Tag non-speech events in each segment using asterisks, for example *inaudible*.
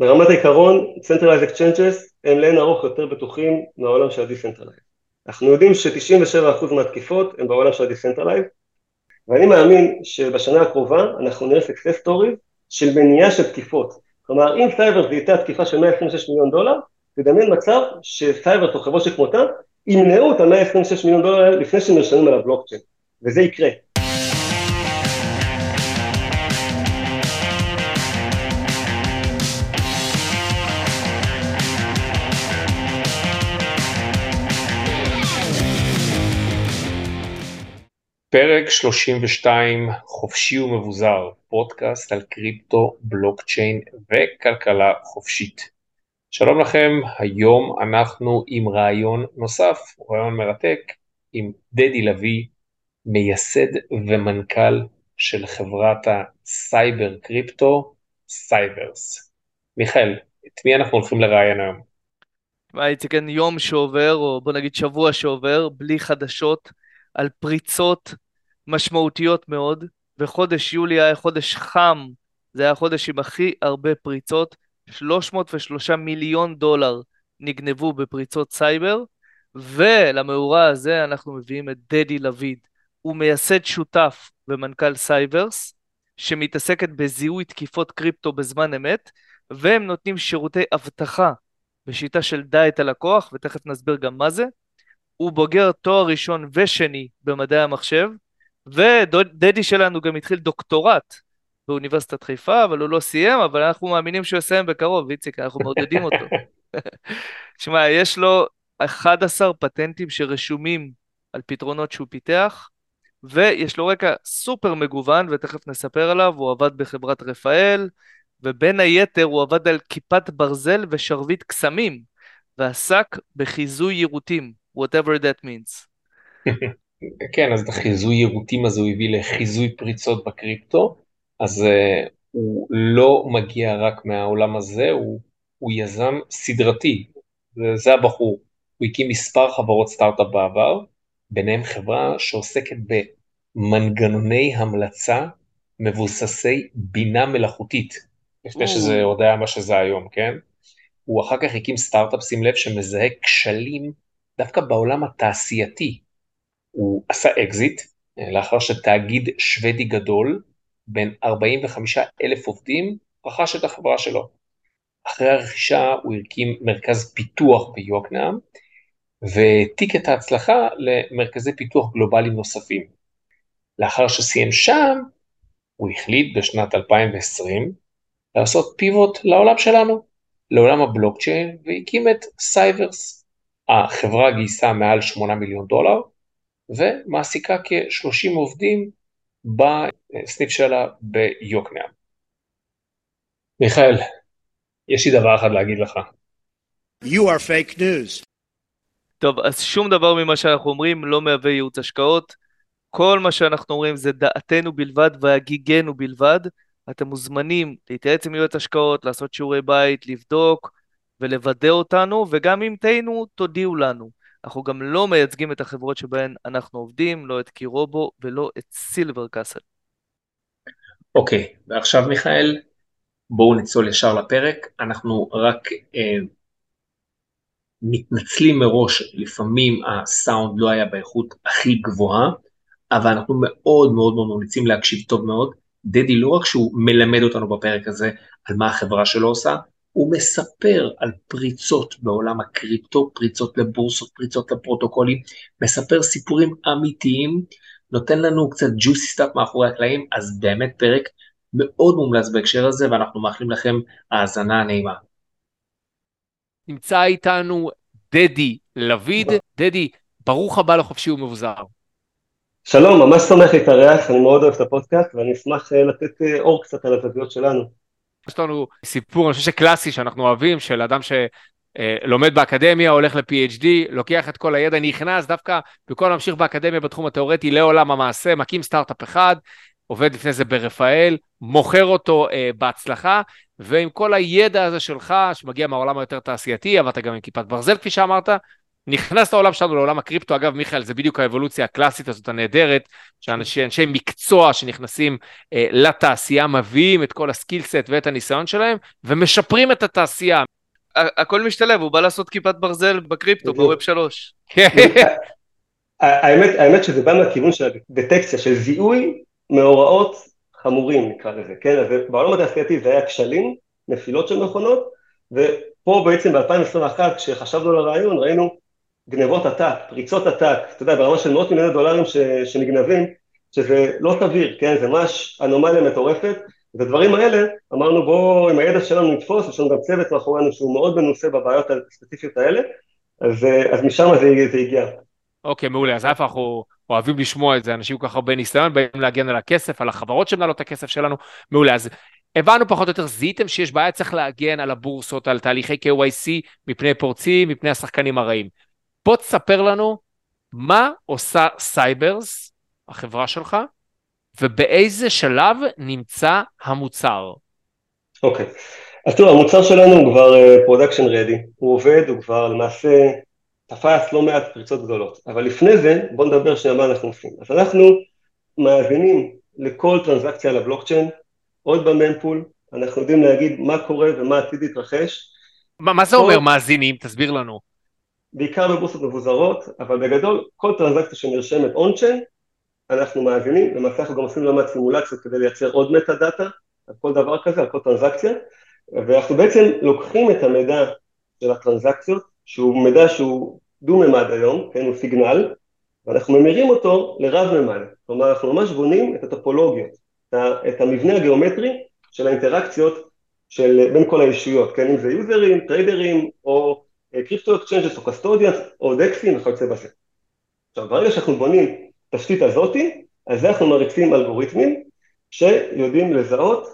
ברמת העיקרון, Centralized Exchanges הם לאין ארוך יותר בטוחים מהעולם של ה-Decentralized. אנחנו יודעים ש-97% מהתקיפות הם בעולם של ה-Decentralized, ואני מאמין שבשנה הקרובה אנחנו נראה success stories של מניעה של תקיפות. כלומר, אם סייבר זיהתה תקיפה של 126 מיליון דולר, תדמיין מצב שסייבר או חברות שכמותה ימנעו את ה-126 מיליון דולר לפני שהם נרשמים על הבלוקצ'יין, וזה יקרה. פרק 32 חופשי ומבוזר, פודקאסט על קריפטו, בלוקצ'יין וכלכלה חופשית. שלום לכם, היום אנחנו עם ריאיון נוסף, ריאיון מרתק, עם דדי לביד, מייסד ומנכ"ל של חברת הסייבר קריפטו, סייברס. מיכאל, את מי אנחנו הולכים לראיין היום? מה, איציק, אין יום שעובר, או בוא נגיד שבוע שעובר, בלי חדשות על פריצות משמעותיות מאוד, וחודש יולי היה חודש חם, זה היה החודש עם הכי הרבה פריצות, 303 מיליון דולר נגנבו בפריצות סייבר, ולמאורע הזה אנחנו מביאים את דדי לביד. הוא מייסד שותף ומנכ"ל סייברס, שמתעסקת בזיהוי תקיפות קריפטו בזמן אמת, והם נותנים שירותי אבטחה בשיטה של דע את הלקוח, ותכף נסביר גם מה זה. הוא בוגר תואר ראשון ושני במדעי המחשב, ודדי שלנו גם התחיל דוקטורט באוניברסיטת חיפה, אבל הוא לא סיים, אבל אנחנו מאמינים שהוא יסיים בקרוב, איציק, אנחנו מעודדים אותו. *laughs* שמע, יש לו 11 פטנטים שרשומים על פתרונות שהוא פיתח, ויש לו רקע סופר מגוון, ותכף נספר עליו, הוא עבד בחברת רפאל, ובין היתר הוא עבד על כיפת ברזל ושרביט קסמים, ועסק בחיזוי יירוטים, whatever that means. *laughs* כן, אז את החיזוי יירוטים הזה הוא הביא לחיזוי פריצות בקריפטו, אז uh, הוא לא מגיע רק מהעולם הזה, הוא, הוא יזם סדרתי, זה הבחור. הוא הקים מספר חברות סטארט-אפ בעבר, ביניהם חברה שעוסקת במנגנוני המלצה מבוססי בינה מלאכותית, לפני שזה עוד היה מה שזה היום, כן? הוא אחר כך הקים סטארט-אפ, שים לב, שמזהה כשלים דווקא בעולם התעשייתי. הוא עשה אקזיט, אה, לאחר שתאגיד שוודי גדול, בן 45 אלף עובדים, רכש את החברה שלו. אחרי הרכישה הוא הקים מרכז פיתוח ביוקנעם, והעתיק את ההצלחה למרכזי פיתוח גלובליים נוספים. לאחר שסיים שם, הוא החליט בשנת 2020 לעשות פיבוט לעולם שלנו, לעולם הבלוקצ'יין, והקים את סייברס. החברה גייסה מעל 8 מיליון דולר, ומעסיקה כ-30 עובדים בסניף שלה ביוקנעם. מיכאל, יש לי דבר אחד להגיד לך. You are fake news. טוב, אז שום דבר ממה שאנחנו אומרים לא מהווה ייעוץ השקעות. כל מה שאנחנו אומרים זה דעתנו בלבד והגיגנו בלבד. אתם מוזמנים להתייעץ עם יועץ השקעות, לעשות שיעורי בית, לבדוק ולוודא אותנו, וגם אם טעינו, תודיעו לנו. אנחנו גם לא מייצגים את החברות שבהן אנחנו עובדים, לא את קירובו ולא את סילבר קאסל. אוקיי, okay, ועכשיו מיכאל, בואו נצלול ישר לפרק. אנחנו רק אה, מתנצלים מראש, לפעמים הסאונד לא היה באיכות הכי גבוהה, אבל אנחנו מאוד מאוד מאוד ממליצים להקשיב טוב מאוד. דדי לא רק שהוא מלמד אותנו בפרק הזה על מה החברה שלו עושה, הוא מספר על פריצות בעולם הקריפטו, פריצות לבורסות, פריצות לפרוטוקולים, מספר סיפורים אמיתיים, נותן לנו קצת juicy stuff מאחורי הקלעים, אז באמת פרק מאוד מומלץ בהקשר הזה, ואנחנו מאחלים לכם האזנה נעימה. נמצא איתנו דדי לויד. דדי, ברוך הבא לחופשי ומבוזר. שלום, ממש שמח להתארח, אני מאוד אוהב את הפודקאסט, ואני אשמח אה, לתת אה, אור קצת על הזוויות שלנו. יש לנו סיפור, אני חושב שקלאסי שאנחנו אוהבים, של אדם שלומד באקדמיה, הולך ל-PhD, לוקח את כל הידע, נכנס דווקא במקום להמשיך באקדמיה בתחום התיאורטי לעולם המעשה, מקים סטארט-אפ אחד, עובד לפני זה ברפאל, מוכר אותו אה, בהצלחה, ועם כל הידע הזה שלך, שמגיע מהעולם היותר תעשייתי, עבדת גם עם כיפת ברזל כפי שאמרת, נכנס לעולם שלנו, לעולם הקריפטו, אגב מיכאל זה בדיוק האבולוציה הקלאסית הזאת הנהדרת, שאנשי מקצוע שנכנסים אה, לתעשייה מביאים את כל הסקילסט ואת הניסיון שלהם ומשפרים את התעשייה. הכל משתלב, הוא בא לעשות כיפת ברזל בקריפטו, בווב שלוש. כן. *laughs* האמת, האמת שזה בא מהכיוון של הדטקציה, של זיהוי מאורעות חמורים נקרא לזה, כן? אז בעולם התעשייתי זה היה כשלים, נפילות של מכונות, ופה בעצם ב-2021 כשחשבנו על הרעיון ראינו גנבות עתק, פריצות עתק, אתה יודע, ברמה של מאות מיליוני דולרים ש, שנגנבים, שזה לא סביר, כן? זה ממש אנומליה מטורפת, ובדברים האלה אמרנו בואו עם הידע שלנו נתפוס, יש לנו גם צוות מאחורינו שהוא מאוד מנוסה בבעיות הספציפיות האלה, אז, אז משם זה, זה הגיע. אוקיי, okay, מעולה, אז איפה אנחנו אוהבים לשמוע את זה, אנשים כל כך הרבה ניסיון, באים להגן על הכסף, על החברות שמנהלות את הכסף שלנו, מעולה, אז הבנו פחות או יותר, זיהיתם שיש בעיה, צריך להגן על הבורסות, על תהליכי KYC, מפני פורצים, מפני השחקנים הרעים. בוא תספר לנו מה עושה סייברס, החברה שלך, ובאיזה שלב נמצא המוצר. אוקיי, okay. אז תראו, המוצר שלנו הוא כבר production uh, ready, הוא עובד, הוא כבר למעשה תפס לא מעט פריצות גדולות, אבל לפני זה בואו נדבר שנייה מה אנחנו עושים. אז אנחנו מאזינים לכל טרנזקציה לבלוקצ'יין, עוד ב mempool, אנחנו יודעים להגיד מה קורה ומה עתיד להתרחש. מה, מה זה. אומר מאזינים? תסביר לנו. בעיקר בבורסות מבוזרות, אבל בגדול כל טרנזקציה שנרשמת on-chain, אנחנו מאזינים, למעשה אנחנו גם עושים לא מעט סימולציות כדי לייצר עוד metadata על כל דבר כזה, על כל טרנזקציה, ואנחנו בעצם לוקחים את המידע של הטרנזקציות, שהוא מידע שהוא דו-ממד היום, כן, הוא סיגנל, ואנחנו ממירים אותו לרב-ממד, כלומר אנחנו ממש בונים את הטופולוגיות, את המבנה הגיאומטרי של האינטראקציות של בין כל הישויות, כן, אם זה יוזרים, טריידרים, או crypto exchanges או custodians, או דקסים וכיוצא בזה. עכשיו ברגע שאנחנו בונים תשתית הזאתי, אז אנחנו מריצים אלגוריתמים שיודעים לזהות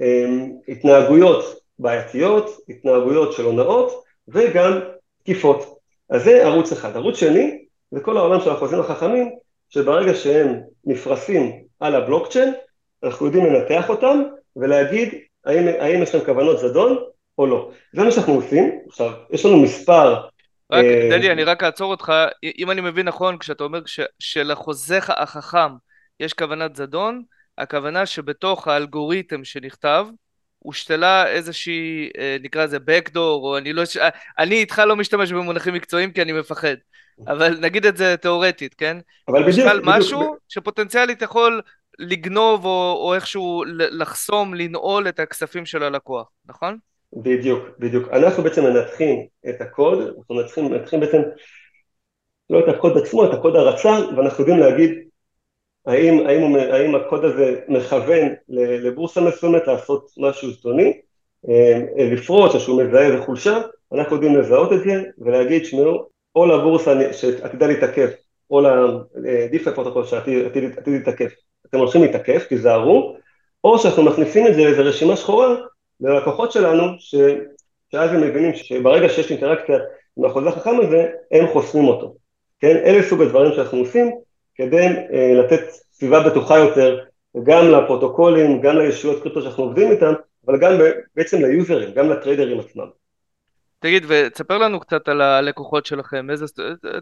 הם, התנהגויות בעייתיות, התנהגויות של הונאות וגם תקיפות. אז זה ערוץ אחד. ערוץ שני זה כל העולם של החוזים החכמים, שברגע שהם נפרסים על הבלוקצ'יין, אנחנו יודעים לנתח אותם ולהגיד האם, האם יש להם כוונות זדון או לא. זה מה שאנחנו עושים. עכשיו, יש לנו מספר... רק, אה... דדי, אני רק אעצור אותך. אם אני מבין נכון, כשאתה אומר שלחוזה החכם יש כוונת זדון, הכוונה שבתוך האלגוריתם שנכתב, הושתלה איזושהי, אה, נקרא לזה backdoor, או אני לא... אני איתך לא משתמש במונחים מקצועיים כי אני מפחד. אבל נגיד את זה תיאורטית, כן? אבל בדיוק, בדיוק. משהו שפוטנציאלית יכול לגנוב או, או איכשהו לחסום, לנעול את הכספים של הלקוח, נכון? בדיוק, בדיוק. אנחנו בעצם מנתחים את הקוד, אנחנו מנתחים, מנתחים בעצם לא את הקוד עצמו, את הקוד הרצה, ואנחנו יודעים להגיד האם, האם, האם הקוד הזה מכוון לבורסה מסוימת לעשות משהו זדוני, אה, לפרוץ או שהוא מזהה איזה חולשה, אנחנו יודעים לזהות את זה ולהגיד, שמעו, או לבורסה שעתידה להיתקף, או ל DeFi protocol שעתיד להיתקף, אתם הולכים להתעכב, תיזהרו, או שאנחנו מכניסים את זה לאיזו רשימה שחורה ללקוחות שלנו, ש... שאז הם מבינים שברגע שיש אינטראקציה עם החוזה החכם הזה, הם חוסמים אותו. כן? אלה סוג הדברים שאנחנו עושים כדי אה, לתת סביבה בטוחה יותר גם לפרוטוקולים, גם לישויות קריפטו שאנחנו עובדים איתם, אבל גם בעצם ליוזרים, גם לטריידרים עצמם. תגיד, ותספר לנו קצת על הלקוחות שלכם, איזה,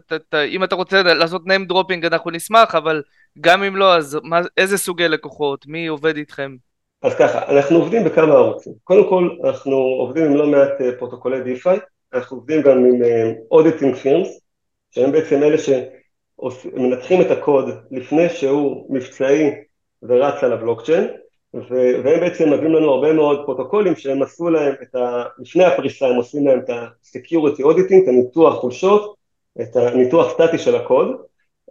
ת, ת, אם אתה רוצה לעשות name dropping אנחנו נשמח, אבל גם אם לא, אז מה, איזה סוגי לקוחות, מי עובד איתכם? אז ככה, אנחנו עובדים בכמה ערוצים. קודם כל, אנחנו עובדים עם לא מעט אה, פרוטוקולי DeFi, אנחנו עובדים גם עם auditing uh, firms, שהם בעצם אלה שמנתחים את הקוד לפני שהוא מבצעי ורץ על הבלוקצ'יין, והם בעצם מביאים לנו הרבה מאוד פרוטוקולים שהם עשו להם את ה... לפני הפריסה הם עושים להם את ה-security auditing, את הניתוח חולשות, את הניתוח סטטי של הקוד,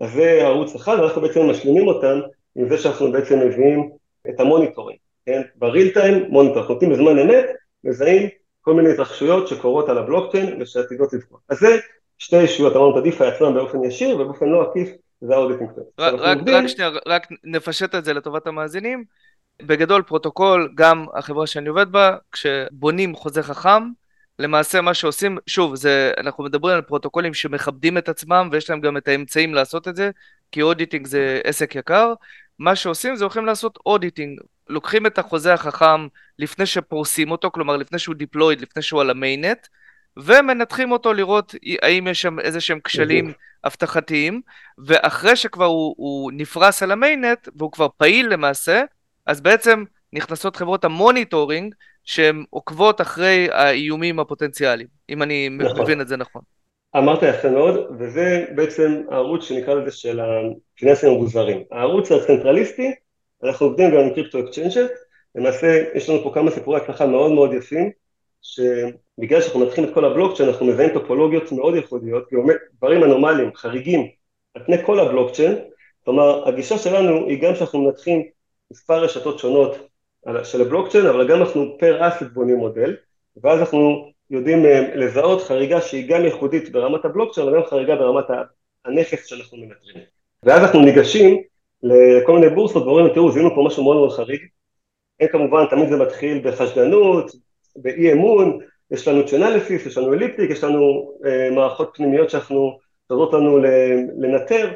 אז זה ערוץ אחד, ואנחנו בעצם משלימים אותם עם זה שאנחנו בעצם מביאים את המוניטורים, כן? ב real time אנחנו נותנים בזמן אמת, מזהים כל מיני התרחשויות שקורות על הבלוקצ'יין ושעתידות לפגוע. אז זה שתי ישויות, אמרנו את ה DeFi עצמם באופן ישיר ובאופן לא עקיף זה ה auditing. רק, רק שנייה, רק נפשט את זה לטובת המאזינים. בגדול פרוטוקול, גם החברה שאני עובד בה, כשבונים חוזה חכם, למעשה מה שעושים, שוב, זה, אנחנו מדברים על פרוטוקולים שמכבדים את עצמם ויש להם גם את האמצעים לעשות את זה, כי auditing זה עסק יקר, מה שעושים זה הולכים לעשות auditing, לוקחים את החוזה החכם לפני שפורסים אותו, כלומר לפני שהוא deployed, לפני שהוא על ה mainnet, ומנתחים אותו לראות האם יש שם איזה שהם כשלים אבטחתיים, ואחרי שכבר הוא, הוא נפרס על ה mainnet, והוא כבר פעיל למעשה, אז בעצם נכנסות חברות ה monitoring, שהן עוקבות אחרי האיומים הפוטנציאליים, אם אני נכון. מבין את זה נכון. אמרת יפה מאוד, וזה בעצם הערוץ שנקרא לזה של הפיננסים המבוזרים. הערוץ הצנטרליסטי, אנחנו עובדים גם עם crypto exchanges, למעשה יש לנו פה כמה סיפורי הצלחה מאוד מאוד יפים, שבגלל שאנחנו מנתחים את כל הבלוקצ'יין אנחנו מזהים טופולוגיות מאוד ייחודיות, דברים אנומליים, חריגים, על פני כל הבלוקצ'יין, כלומר הגישה שלנו היא גם שאנחנו מנתחים מספר רשתות שונות של הבלוקצ'יין, אבל גם אנחנו per asset בונים מודל, ואז אנחנו יודעים אה, לזהות חריגה שהיא גם ייחודית ברמת הבלוקצ'יין, אבל גם חריגה ברמת הנכס שאנחנו מנטרים. ואז אנחנו ניגשים לכל מיני בורסות ואומרים, תראו, זיהינו פה משהו מאוד מאוד חריג. אין כמובן, תמיד זה מתחיל בחשדנות, באי אמון, יש לנו צ'נליסיס, יש לנו אליפטיק, יש לנו אה, מערכות פנימיות שאנחנו, שעוזרות לנו לנטר,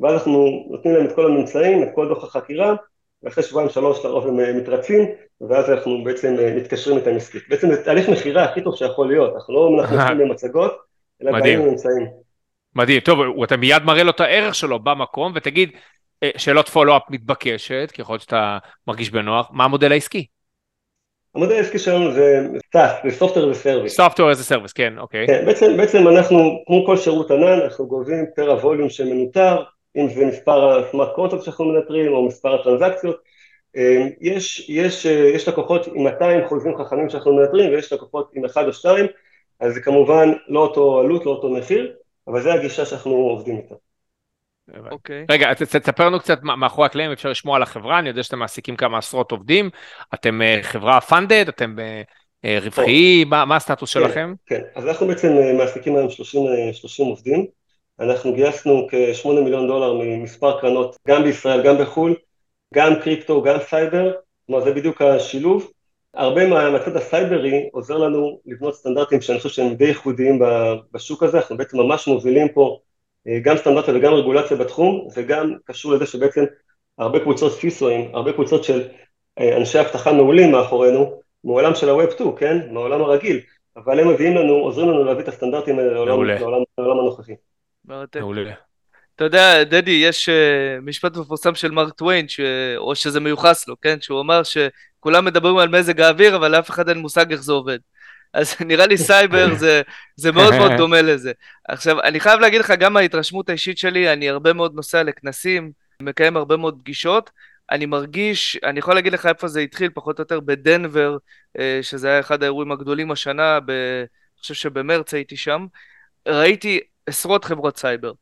ואז אנחנו נותנים להם את כל הממצאים, את כל דוח החקירה, ואחרי שבועיים שלוש לרוב הם אה, מתרצים, ואז אנחנו בעצם אה, מתקשרים איתם עסקית. בעצם זה תהליך מכירה הכי טוב שיכול להיות, אנחנו לא מנחים במצגות, אלא באים ממצאים. מדהים, טוב, אתה מיד מראה לו את הערך שלו במקום, ותגיד, שאלות פולו-אפ מתבקשת, ככל שאתה מרגיש בנוח, מה המודל העסקי? המודל העסקי שלנו זה SaaS, זה Software as a Service. Software as a Service, כן, אוקיי. כן, בעצם, בעצם אנחנו, כמו כל שירות ענן, אנחנו גובים פר הווליום שמנוטר, אם זה מספר ה smart contract שאנחנו מנטרים או מספר הטרנזקציות, אמ, יש, יש, אה, יש לקוחות עם 200 חוזים חכמים שאנחנו מנטרים ויש לקוחות עם אחד או שתיים, אז זה כמובן לא אותו עלות, לא אותו מחיר, אבל זה הגישה שאנחנו עובדים איתה. אוקיי. Okay. רגע, תספר לנו קצת מאחורי הקלעים, אפשר לשמוע על החברה, אני יודע שאתם מעסיקים כמה עשרות עובדים, אתם אה, חברה funded, אתם אה, רווחיים. מה, מה הסטטוס כן, שלכם? כן, אז אנחנו בעצם מעסיקים היום 30, 30 עובדים, אנחנו גייסנו כ-8 מיליון דולר ממספר קרנות, גם בישראל, גם בחו"ל, גם קריפטו, גם סייבר, כלומר זה בדיוק השילוב. הרבה מהצד הסייברי עוזר לנו לבנות סטנדרטים שאני חושב שהם די ייחודיים בשוק הזה, אנחנו בעצם ממש מובילים פה אה, גם סטנדרטים וגם רגולציה בתחום, וגם קשור לזה שבעצם הרבה קבוצות פיסואים, הרבה קבוצות של אה, אנשי אבטחה מעולים מאחורינו, מעולם של ה-Web 2, כן? מעולם הרגיל, אבל הם מביאים לנו, עוזרים לנו להביא את הסטנדרטים האלה לעולם, לעולם, לעולם הנוכחי. מעולה. אתה יודע, דדי, יש uh, משפט מפורסם של מרק טוויין, ש... או שזה מיוחס לו, כן? שהוא אמר שכולם מדברים על מזג האוויר, אבל לאף אחד אין מושג איך זה עובד. אז *laughs* נראה לי סייבר זה, זה מאוד מאוד *laughs* דומה לזה. עכשיו, אני חייב להגיד לך, גם מההתרשמות האישית שלי, אני הרבה מאוד נוסע לכנסים, מקיים הרבה מאוד פגישות, אני מרגיש, אני יכול להגיד לך איפה זה התחיל, פחות או יותר בדנבר, אה, שזה היה אחד האירועים הגדולים השנה, ב... אני חושב שבמרץ הייתי שם, ראיתי עשרות חברות סייבר.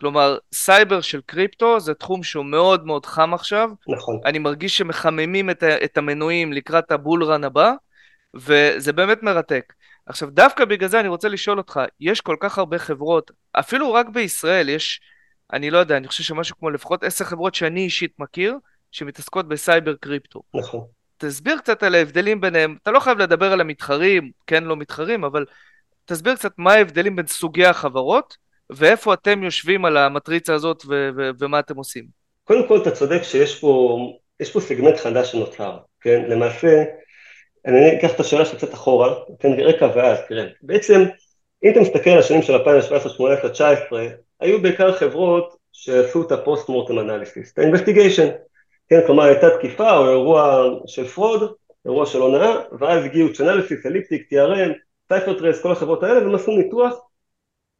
כלומר, סייבר של קריפטו זה תחום שהוא מאוד מאוד חם עכשיו. נכון. אני מרגיש שמחממים את, את המנועים לקראת ה bull run הבא, וזה באמת מרתק. עכשיו, דווקא בגלל זה אני רוצה לשאול אותך, יש כל כך הרבה חברות, אפילו רק בישראל יש, אני לא יודע, אני חושב שמשהו כמו לפחות עשר חברות שאני אישית מכיר, שמתעסקות בסייבר קריפטו. נכון. תסביר קצת על ההבדלים ביניהם, אתה לא חייב לדבר על המתחרים, כן לא מתחרים, אבל תסביר קצת מה ההבדלים בין סוגי החברות, ואיפה אתם יושבים על המטריצה הזאת ו- ו- ומה אתם עושים? קודם כל אתה צודק שיש פה, פה סגמנט חדש שנוצר, כן? למעשה, אני אקח את השאלה שלך קצת אחורה, אתן רקע ואז, תראה, בעצם אם אתה מסתכל על השנים של 2017, 2018, 2019, היו בעיקר חברות שעשו את ה post mortem analysis, את ה investigation, כן, כלומר הייתה תקיפה או אירוע של fraud, אירוע של הונאה, ואז הגיעו Chainalysis, Elliptic, TRM, CipherTrace, כל החברות האלה, והם עשו ניתוח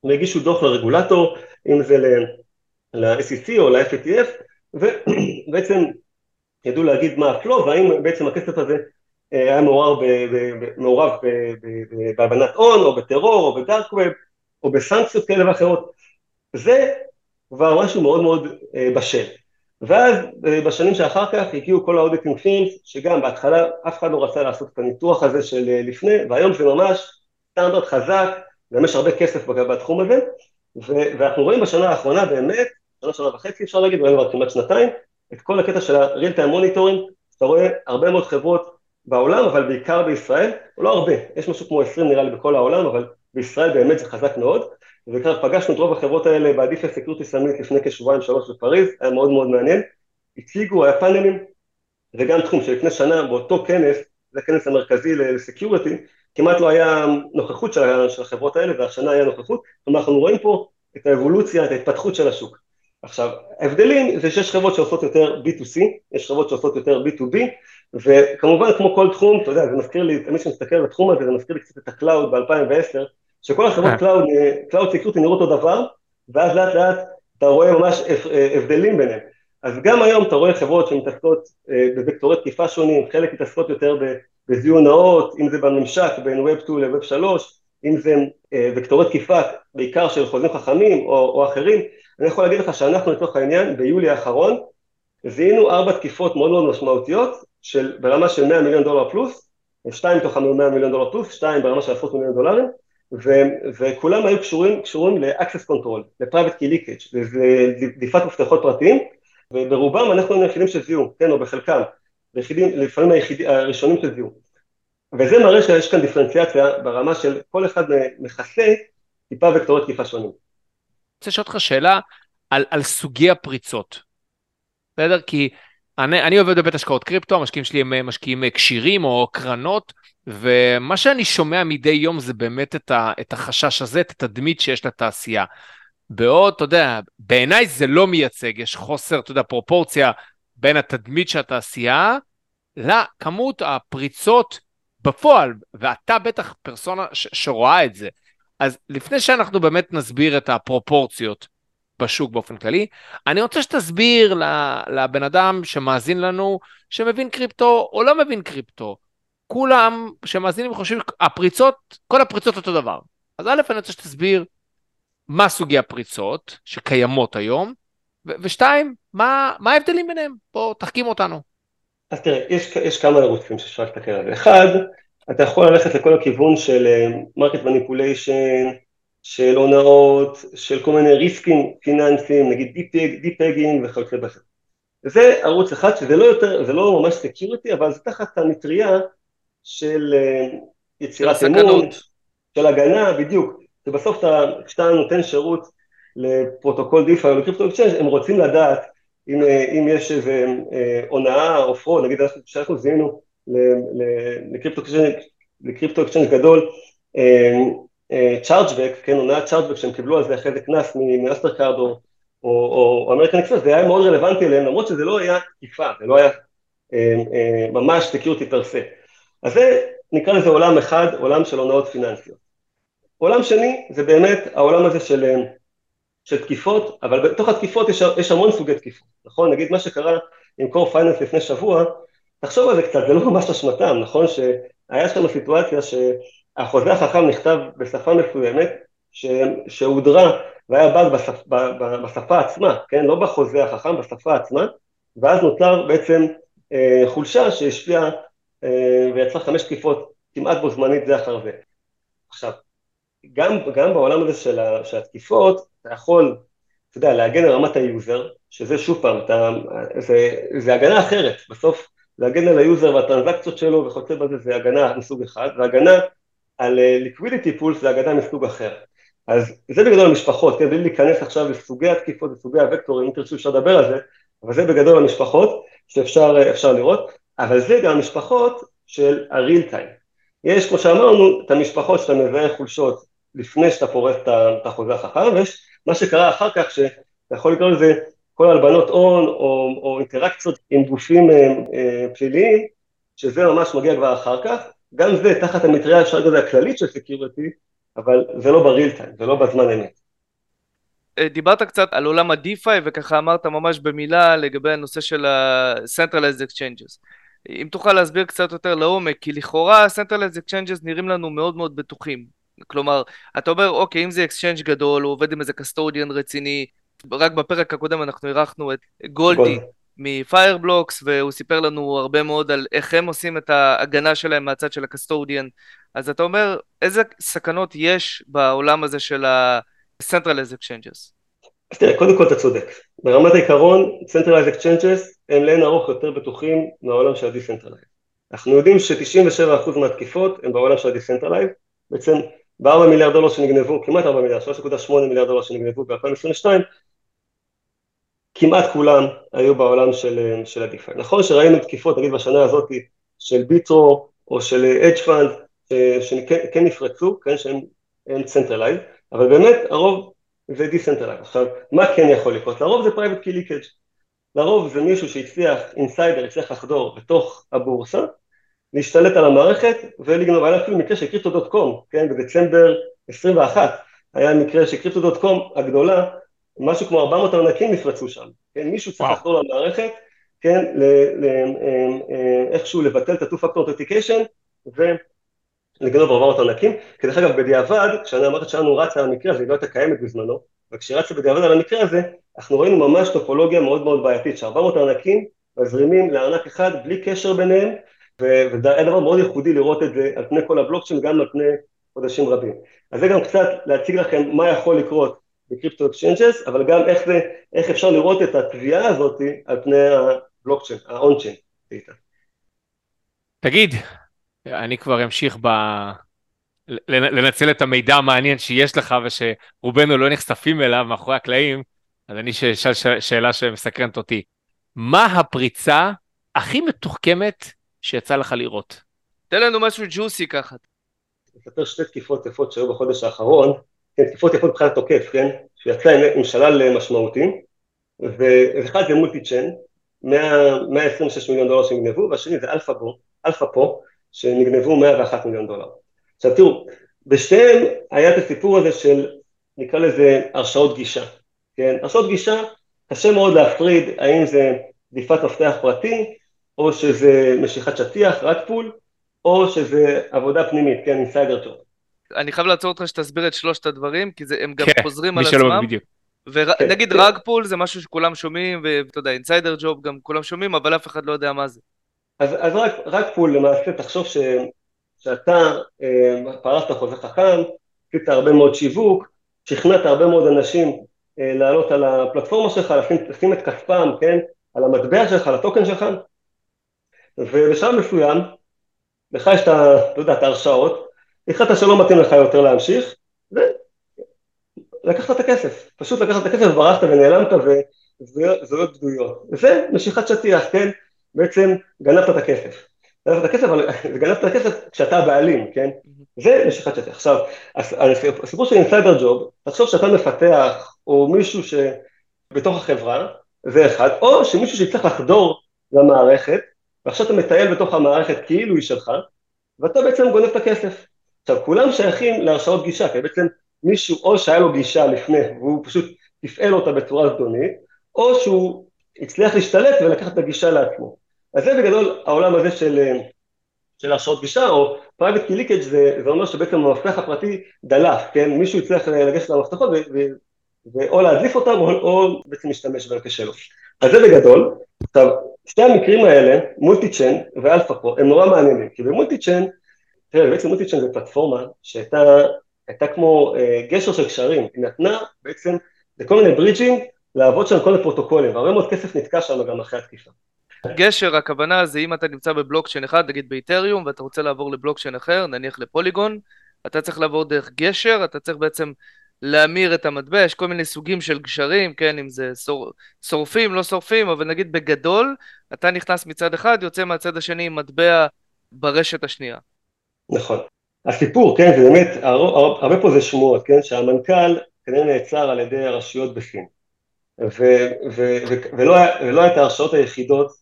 והגישו דוח לרגולטור, אם זה ל-SEC או ל-FATF, ובעצם *clears throat* ידעו להגיד מה ה flow, והאם בעצם הכסף הזה היה מעורב, מעורב בהלבנת הון, או בטרור, או ב dark web, או בסנקציות כאלה ואחרות. זה כבר משהו מאוד מאוד אה, בשל. ואז אה, בשנים שאחר כך הגיעו כל ה auditing firms, שגם בהתחלה אף אחד לא רצה לעשות את הניתוח הזה של לפני, והיום זה ממש סטנדרט חזק, גם יש הרבה כסף בתחום הזה, ואנחנו רואים בשנה האחרונה באמת, שנה שנה וחצי אפשר להגיד, ראינו כבר כמעט שנתיים, את כל הקטע של ה-real time monitoring, אתה רואה הרבה מאוד חברות בעולם, אבל בעיקר בישראל, לא הרבה, יש משהו כמו 20 נראה לי בכל העולם, אבל בישראל באמת זה חזק מאוד, ובעיקר פגשנו את רוב החברות האלה ב-Defense Security Summit לפני כשבועיים שלוש בפריז, היה מאוד מאוד מעניין, הציגו, היה פאנלים, וגם תחום שלפני שנה באותו כנס, זה הכנס המרכזי לסקיורטי, כמעט לא היה נוכחות של החברות האלה, והשנה היה נוכחות, כלומר אנחנו רואים פה את האבולוציה, את ההתפתחות של השוק. עכשיו, ההבדלים זה שיש חברות שעושות יותר B2C, יש חברות שעושות יותר B2B, וכמובן כמו כל תחום, אתה יודע, זה מזכיר לי, תמיד כשמסתכל על התחום הזה, זה מזכיר לי קצת את ה cloud ב-2010, שכל החברות cloud, cloud security נראות אותו דבר, ואז לאט לאט אתה רואה ממש הבדלים ביניהם. אז גם היום אתה רואה חברות שמתעסקות אה, בוקטורי תקיפה שונים, חלק מתעסקות יותר בזיהוי נאות, אם זה בממשק בין Web 2 ל-Web 3, אם זה אה, וקטורי תקיפה בעיקר של חוזים חכמים או, או אחרים, אני יכול להגיד לך שאנחנו לצורך העניין ביולי האחרון זיהינו ארבע תקיפות מאוד מאוד משמעותיות של, ברמה של 100 מיליון דולר פלוס, שתיים מתוך 100 מיליון דולר פלוס, שתיים ברמה של עשרות מיליון דולרים, ו, וכולם היו קשורים, קשורים ל-access control, ל-private key leakage, לדליפת מפתחות פרטיים, וברובם אנחנו היחידים שזיהו, כן, או בחלקם, היחידים, לפעמים היחידים, הראשונים שזיהו. וזה מראה שיש כאן דיפרנציאציה ברמה של כל אחד מכסה טיפה וקטורי תקיפה שונים. אני רוצה לשאול אותך שאלה על, על סוגי הפריצות. בסדר? כי אני, אני עובד בבית השקעות קריפטו, המשקיעים שלי הם משקיעים כשירים או קרנות, ומה שאני שומע מדי יום זה באמת את, ה, את החשש הזה, את התדמית שיש לתעשייה. בעוד, אתה יודע, בעיניי זה לא מייצג, יש חוסר, אתה יודע, פרופורציה בין התדמית של התעשייה לכמות הפריצות בפועל, ואתה בטח פרסונה ש- שרואה את זה. אז לפני שאנחנו באמת נסביר את הפרופורציות בשוק באופן כללי, אני רוצה שתסביר לבן אדם שמאזין לנו, שמבין קריפטו או לא מבין קריפטו. כולם שמאזינים חושבים, הפריצות, כל הפריצות אותו דבר. אז א', אני רוצה שתסביר מה סוגי הפריצות שקיימות היום, ושתיים, מה, מה ההבדלים ביניהם? בוא תחכים אותנו. אז תראה, יש, יש כמה ערוצים שאפשר להסתכל על זה. אחד, אתה יכול ללכת לכל הכיוון של market uh, manipulation, של הונאות, של כל מיני ריסקים פיננסיים, נגיד de-pegging וכיוצא בזה. זה ערוץ אחד שזה לא יותר, זה לא ממש security, אבל זה תחת המטריה של uh, יצירת אמון, של הגנה, בדיוק. שבסוף כשאתה נותן שירות לפרוטוקול DeFi או לקריפטו exchange, הם רוצים לדעת אם, אם יש איזה אה, הונאה או fraud, נגיד כשאנחנו זיהינו לקריפטו exchange גדול, chargeback, אה, כן, הונאת chargeback שהם קיבלו על זה אחרי זה קנס מאסטר קארד או, אמריקן אקספרס, זה היה מאוד רלוונטי אליהם, למרות שזה לא היה תקיפה, זה לא היה אה, ממש security per se. אז זה נקרא לזה עולם אחד, עולם של הונאות פיננסיות. עולם שני זה באמת העולם הזה של, אה, של תקיפות, אבל בתוך התקיפות יש, יש המון סוגי תקיפות, נכון? נגיד מה שקרה עם קור פייננס לפני שבוע, תחשוב על זה קצת, זה לא ממש אשמתם, נכון? שהיה שם סיטואציה שהחוזה החכם נכתב בשפה מסוימת, שהודרה והיה באג בשפ, בשפה עצמה, כן? לא בחוזה החכם, בשפה עצמה, ואז נוצר בעצם אה, חולשה שהשפיעה אה, ויצרה חמש תקיפות כמעט בו זמנית זה אחר זה. עכשיו, גם, גם בעולם הזה של, ה, של התקיפות, אתה יכול, אתה יודע, להגן על רמת ה user, שזה שוב פעם, אתה, זה, זה הגנה אחרת, בסוף להגן על ה user והטרנזקציות שלו וכיוצא בזה זה הגנה מסוג אחד, והגנה על liquidity pools זה הגנה מסוג אחר. אז זה בגדול המשפחות, כן, בלי להיכנס עכשיו לסוגי התקיפות וסוגי הווקטורים, אם תרצו אפשר לדבר על זה, אבל זה בגדול המשפחות שאפשר לראות, אבל זה גם המשפחות של הריל טיים. יש, כמו שאמרנו, את המשפחות שאתה מזהה חולשות לפני שאתה פורס את החוזה החכם, ויש מה שקרה אחר כך, שאתה יכול לקרוא לזה כל הלבנות הון או, או אינטראקציות עם גופים אה, אה, פליליים, שזה ממש מגיע כבר אחר כך, גם זה תחת המטריה אפשר להגיד הכללית של סקיורטי, אבל זה לא בריל טיים, זה לא בזמן אמת. אה, דיברת קצת על עולם ה-DeFi וככה אמרת ממש במילה לגבי הנושא של ה-Centralized Exchanges. אם תוכל להסביר קצת יותר לעומק, כי לכאורה Centralized Exchanges נראים לנו מאוד מאוד בטוחים. כלומר, אתה אומר, אוקיי, אם זה exchange גדול, הוא עובד עם איזה custodian רציני, רק בפרק הקודם אנחנו אירחנו את גולדי מ Fireblocks, והוא סיפר לנו הרבה מאוד על איך הם עושים את ההגנה שלהם מהצד של ה custodian. אז אתה אומר, איזה סכנות יש בעולם הזה של ה-Centralized Exchanges? אז תראה, קודם כל אתה צודק. ברמת העיקרון, Centralized Exchanges הם לאין ערוך יותר בטוחים מהעולם של ה-Decentralized. אנחנו יודעים ש-97% מהתקיפות הם בעולם של ה-Decentralized, בעצם ב-4 מיליארד דולר שנגנבו, כמעט 4 מיליארד, 3.8 מיליארד דולר שנגנבו ב-2022, כמעט כולם היו בעולם של, של ה-DeFi. נכון שראינו תקיפות, נגיד בשנה הזאת, של ביטרו או של hedge fund, שכן כן נפרצו, כן, שהם centralized, אבל באמת הרוב זה decentralized. עכשיו, מה כן יכול לקרות? לרוב זה private key leakage. לרוב זה מישהו שהצליח, insider הצליח לחדור בתוך הבורסה, להשתלט על המערכת ולגנוב, היה אפילו מקרה של Crypto.com, כן, בדצמבר 21, היה מקרה ש Crypto.com הגדולה, משהו כמו 400 ארנקים נפרצו שם, כן, מישהו צריך לחדור למערכת, כן, ל, ל, אה, איכשהו לבטל את ה-2-Factor Authentication ולגנוב 400 ארנקים, כי דרך אגב בדיעבד, כשאני אמרתי שלנו רצה על המקרה הזה, היא לא הייתה קיימת בזמנו, וכשרצה בדיעבד על המקרה הזה, אנחנו ראינו ממש טופולוגיה מאוד מאוד בעייתית, ש-400 ארנקים מזרימים לארנק אחד בלי קשר ביניהם, וזה דבר מאוד ייחודי לראות את זה על פני כל הבלוקצ'יין, גם על פני חודשים רבים. אז זה גם קצת להציג לכם מה יכול לקרות בקריפטו exchanges, אבל גם איך, זה, איך אפשר לראות את הטביעה הזאת על פני הבלוקצ'יין, ה on-chain. תגיד, אני כבר אמשיך ב... לנצל את המידע המעניין שיש לך ושרובנו לא נחשפים אליו מאחורי הקלעים, אז אני אשאל שאלה שמסקרנת אותי. מה הפריצה הכי מתוחכמת שיצא לך לראות? תן לנו משהו ג'וסי ככה. אספר שתי תקיפות יפות שהיו בחודש האחרון, כן, תקיפות יפות מבחינת תוקף, כן, שיצא עם שלל משמעותי, ואחד זה מולטי צ'ן, 126 מיליון דולר שנגנבו, והשני זה אלפא פה, אלפא פה, שנגנבו 101 מיליון דולר. עכשיו תראו, בשתיהם היה את הסיפור הזה של, נקרא לזה הרשאות גישה, כן, הרשאות גישה, קשה מאוד להפריד האם זה דליפת מפתח פרטי, או שזה משיכת שטיח, rug pull, או שזה עבודה פנימית, כן, insider job. אני חייב לעצור אותך שתסביר את שלושת הדברים, כי זה, הם גם כן, חוזרים על עצמם. בדיוק. ונגיד כן, rug pull זה משהו שכולם שומעים, ואתה יודע, insider job גם כולם שומעים, אבל אף אחד לא יודע מה זה. אז, אז רק, rug pull למעשה, תחשוב ש, שאתה אה, פרסת חוזה חכם, עשית הרבה מאוד שיווק, שכנעת הרבה מאוד אנשים אה, לעלות על הפלטפורמה שלך, לשים, לשים את כספם, כן, על המטבע שלך, על הטוקן שלך, ובשלב מסוים, לך יש את. אתה יודע, את ההרשאות, החלטת שלא מתאים לך יותר להמשיך, ולקחת את הכסף, פשוט לקחת את הכסף וברחת ונעלמת וזהויות בדויות. וזה משיכת שטיח, כן? בעצם גנבת את הכסף. גנבת את הכסף, אבל *laughs* גנבת את הכסף כשאתה הבעלים, כן? זה משיכת שטיח. עכשיו, הסיפור של אינסיידר ג'וב, תחשוב שאתה מפתח, או מישהו שבתוך החברה, זה אחד, או שמישהו שיצטרך לחדור למערכת, ועכשיו אתה מטייל בתוך המערכת כאילו היא שלך, ואתה בעצם גונב את הכסף. עכשיו, כולם שייכים להרשאות גישה, כי בעצם מישהו או שהיה לו גישה לפני, והוא פשוט תפעל אותה בצורה זדונית, או שהוא הצליח להשתלט ולקחת את הגישה לעצמו. אז זה בגדול העולם הזה של, של הרשאות גישה, או key leakage זה, זה אומר שבעצם המפתח הפרטי דלף, כן? מישהו הצליח לגשת למפתחות ואו להדליף אותם או, או בעצם להשתמש בהם כשלו. אז זה בגדול. עכשיו, שתי המקרים האלה, מולטי צ'יין ואלפא פרו, הם נורא מעניינים, כי במולטי צ'יין, תראה, בעצם מולטי צ'יין זה פלטפורמה שהייתה כמו אה, גשר של קשרים, היא נתנה בעצם לכל מיני ברידג'ים לעבוד שם כל מיני פרוטוקולים, והרבה מאוד כסף נתקע שם גם אחרי התקיפה. גשר, הכוונה זה אם אתה נמצא בבלוקצ'יין אחד, נגיד באיתריום, ואתה רוצה לעבור לבלוקצ'יין אחר, נניח לפוליגון, אתה צריך לעבור דרך גשר, אתה צריך בעצם להמיר את המטבע, יש כל מיני סוגים של גשרים, כן, אם זה שור, שורפים, לא שורפים, אבל נגיד בגדול, אתה נכנס מצד אחד, יוצא מהצד השני עם מטבע ברשת השנייה. נכון. הסיפור, כן, זה באמת, הרבה פה זה שמועות, כן, שהמנכ"ל כנראה נעצר על ידי הרשויות בסין. ולא, ולא היה את ההרשאות היחידות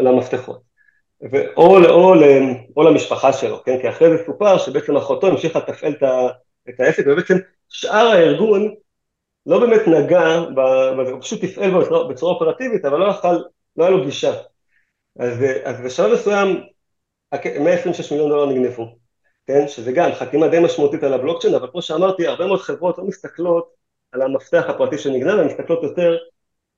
למפתחות. ו, או, או, למשפחה שלו, כן? כי אחרי זה סופר שבעצם אחותו המשיכה לתפעל את העסק, ובעצם שאר הארגון לא באמת נגע, הוא פשוט תפעל בצורה אופרטיבית, אבל לא יכל, לא היה לו גישה. אז, אז בשלב מסוים 126 מיליון דולר נגנבו, כן? שזה גם חתימה די משמעותית על הבלוקצ'יין, אבל כמו שאמרתי, הרבה מאוד חברות לא מסתכלות על המפתח הפרטי שנגנב, הן מסתכלות יותר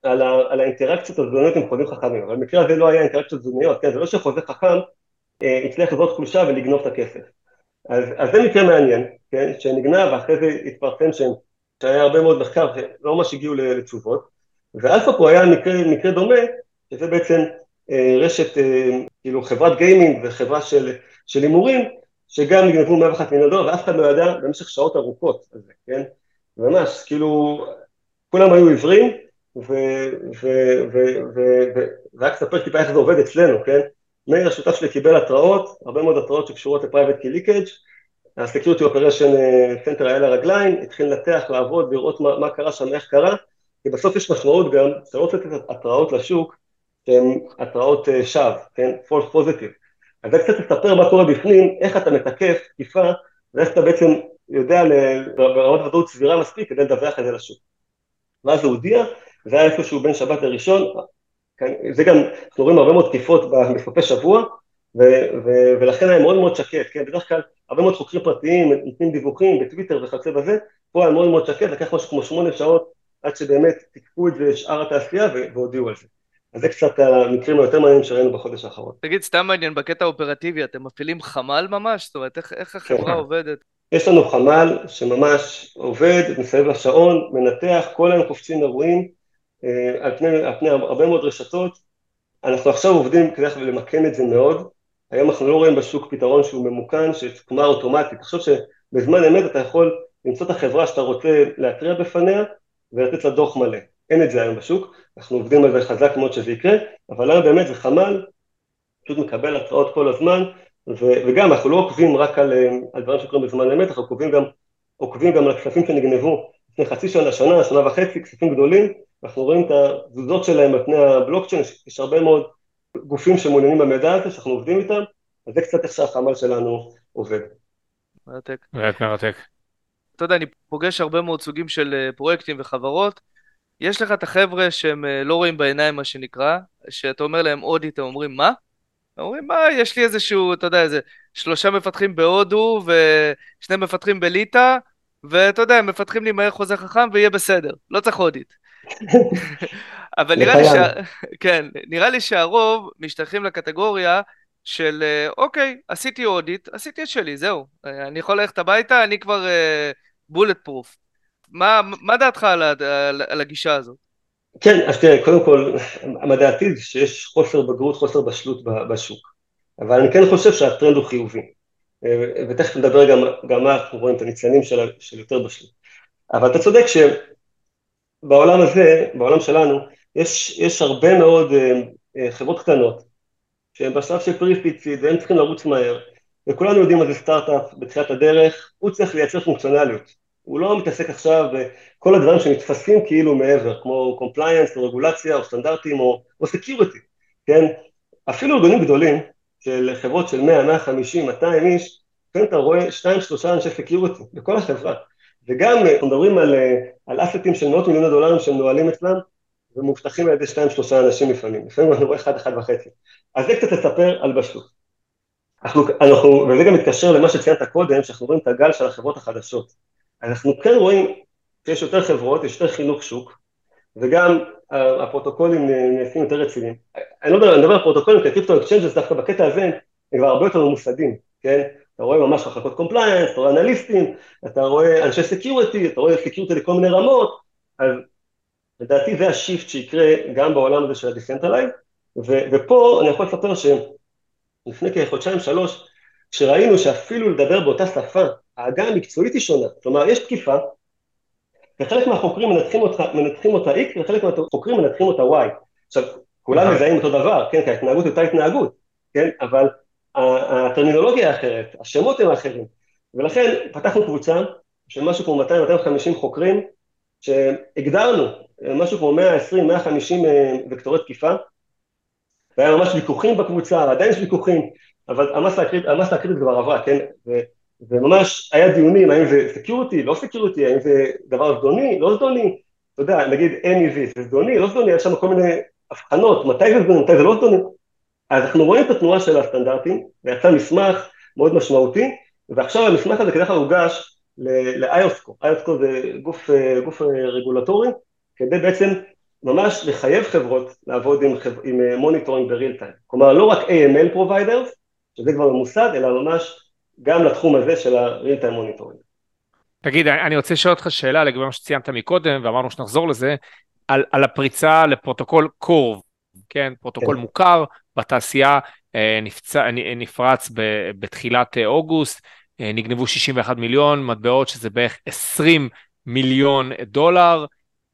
על, ה, על האינטראקציות הזדוניות עם חוזים חכמים, אבל במקרה הזה לא היה אינטראקציות זדוניות, כן? זה לא שחוזה חכם אה, הצליח לזרות חולשה ולגנוב את הכסף. אז, אז זה מקרה מעניין, כן, שנגנב ואחרי זה התפרסם שהיה הרבה מאוד מחקר שלא ממש הגיעו לתשובות, ואלפא פה היה מקרה, מקרה דומה, שזה בעצם רשת, אה, כאילו חברת גיימינג וחברה של הימורים, שגם נגנבו 101 מיליון דולר ואף אחד לא ידע במשך שעות ארוכות על זה, כן, ממש, כאילו, כולם היו עיוורים, ורק אספר טיפה איך זה עובד אצלנו, כן, מאיר השותף שלי קיבל התראות, הרבה מאוד התראות שקשורות ל-Private Key Leakage, ה-Security Operation Center היה לרגליים, התחיל לנתח, לעבוד, לראות מה, מה קרה שם, איך קרה, כי בסוף יש משמעות גם, אתה לא רוצה לתת התראות לשוק שהן התראות שווא, כן, false positive, אז זה קצת לספר מה קורה בפנים, איך אתה מתקף תקיפה, ואיך אתה בעצם יודע ברמת ודאות סבירה מספיק כדי לדווח את זה לשוק. ואז הוא הודיע, זה היה איפשהו בין שבת לראשון, זה גם, אנחנו רואים הרבה מאוד תקיפות בסופי שבוע, ו- ו- ולכן היה מאוד מאוד שקט, כן, בדרך כלל הרבה מאוד חוקרים פרטיים נותנים דיווחים בטוויטר וכיוצא בזה, פה היה מאוד מאוד שקט, לקח משהו כמו שמונה שעות עד שבאמת תיקפו את זה שאר התעשייה והודיעו על זה. אז זה קצת המקרים היותר מעניינים שראינו בחודש האחרון. תגיד, סתם מעניין, בקטע האופרטיבי, אתם מפעילים חמ"ל ממש? זאת אומרת, איך, איך החברה כן. עובדת? יש לנו חמ"ל שממש עובד מסביב לשעון, מנתח, כל היום קופצים אירועים אה, על פני, על פני הרבה מאוד רשתות. אנחנו עכשיו עובדים כדי למקן את זה מאוד. היום אנחנו לא רואים בשוק פתרון שהוא ממוכן, שתקומה אוטומטית. תחשוב שבזמן אמת אתה יכול למצוא את החברה שאתה רוצה להתריע בפניה ולתת לה דוח מלא. אין את זה היום בשוק, אנחנו עובדים על זה חזק מאוד שזה יקרה, אבל היום באמת זה חמ"ל, פשוט מקבל הצעות כל הזמן, ו- וגם אנחנו לא עוקבים רק על, על דברים שקורים בזמן אמת, אנחנו עוקבים גם, עוקבים גם על הכספים שנגנבו לפני חצי שנה, שנה, שנה וחצי, כספים גדולים, אנחנו רואים את התזוזות שלהם על פני הבלוקצ'יין, יש הרבה מאוד גופים שמעוניינים במידע הזה, שאנחנו עובדים איתם, אז זה קצת איך שהחמ"ל שלנו עובד. מרתק. מרתק. אתה יודע, אני פוגש הרבה מאוד סוגים של אה, פרויקטים וחברות, יש לך את החבר'ה שהם אה, לא רואים בעיניים מה שנקרא, שאתה אומר להם אודיט, הם אומרים מה? הם אומרים מה, יש לי איזשהו, אתה יודע, איזה שלושה מפתחים בהודו ושני מפתחים בליטא, ואתה יודע, הם מפתחים לי מהר חוזה חכם ויהיה בסדר, לא צריך אודיט. *laughs* אבל נראה לי, ש... *laughs* כן, נראה לי שהרוב משתייכים לקטגוריה של אה, אוקיי, עשיתי אודיט, עשיתי את שלי, זהו. אה, אני יכול ללכת הביתה, אני כבר בולט uh, פרוף. מה, מה דעתך על, על, על הגישה הזאת? כן, אז תראה, קודם כל, לדעתי זה שיש חוסר בגרות, חוסר בשלות בשוק. אבל אני כן חושב שהטרנד הוא חיובי. אה, ותכף נדבר גם, גם מה אנחנו רואים את הניצנים של, של יותר בשלות. אבל אתה צודק שבעולם הזה, בעולם שלנו, יש, יש הרבה מאוד uh, חברות קטנות שהן בשלב של pre-seed והם צריכים לרוץ מהר, וכולנו יודעים מה זה סטארט-אפ בתחילת הדרך, הוא צריך לייצר פונקציונליות. הוא לא מתעסק עכשיו בכל הדברים שנתפסים כאילו מעבר, כמו compliance או רגולציה או סטנדרטים או, או security, כן? אפילו ארגונים גדולים של חברות של 100, 150, 200 איש, כן אתה רואה 2-3 אנשי security בכל החברה. וגם אנחנו מדברים על, על assetים של מאות מיליוני דולרים שהם נועלים אצלם ומובטחים על ידי 2-3 אנשים לפעמים, לפעמים אני רואה 1-1.5. אז זה קצת לספר על בשלות. אנחנו, אנחנו, וזה גם מתקשר למה שציינת קודם, שאנחנו רואים את הגל של החברות החדשות. אנחנו כן רואים שיש יותר חברות, יש יותר חינוך שוק, וגם הפרוטוקולים נעשים יותר רציניים. אני לא מדבר, אני מדבר על פרוטוקולים, כי הקריפטו exchanges דווקא בקטע הזה הם כבר הרבה יותר ממוסדים, כן? אתה רואה ממש מחלקות compliance, אתה רואה אנליסטים, אתה רואה אנשי security, אתה רואה security לכל מיני רמות, אז לדעתי זה ה shift שיקרה גם בעולם הזה של ה decentralized, ופה אני יכול לספר שלפני כחודשיים שלוש, כשראינו שאפילו לדבר באותה שפה העגה המקצועית היא שונה, כלומר יש תקיפה, וחלק מהחוקרים מנתחים אותה, מנתחים אותה X, וחלק מהחוקרים מנתחים אותה Y. עכשיו, כולם מזהים אותו דבר, כן, כי ההתנהגות היא אותה התנהגות, כן, אבל הטרמינולוגיה האחרת, השמות הם האחרים, ולכן פתחנו קבוצה של משהו כמו 200-250 חוקרים, שהגדרנו משהו כמו 120-150 אה, וקטורי תקיפה, והיה ממש ויכוחים בקבוצה, עדיין יש ויכוחים, אבל המסה הקריטית כבר עברה, כן, וממש היה דיונים האם זה security, לא security, האם זה דבר זדוני, לא זדוני, אתה יודע, נגיד MEV, זה זדוני, לא זדוני, יש שם כל מיני הבחנות, מתי זה זדוני, מתי זה לא זדוני, אז אנחנו רואים את התנועה של הסטנדרטים, ויצא מסמך מאוד משמעותי, ועכשיו המסמך הזה בדרך כלל הוגש ל-IOSCO, IOSCO זה גוף, גוף רגולטורי, כדי בעצם ממש לחייב חברות לעבוד עם, עם monitoring ב-real time, כלומר לא רק AML providers, שזה כבר ממוסד, אלא ממש גם לתחום הזה של ה-real time monitoring. תגיד, אני רוצה לשאול אותך שאלה לגבי מה שציינת מקודם, ואמרנו שנחזור לזה, על, על הפריצה לפרוטוקול Curve, כן, פרוטוקול כן. מוכר בתעשייה, אה, נפצע, נפרץ ב, בתחילת אה, אוגוסט, אה, נגנבו 61 מיליון מטבעות, שזה בערך 20 מיליון דולר.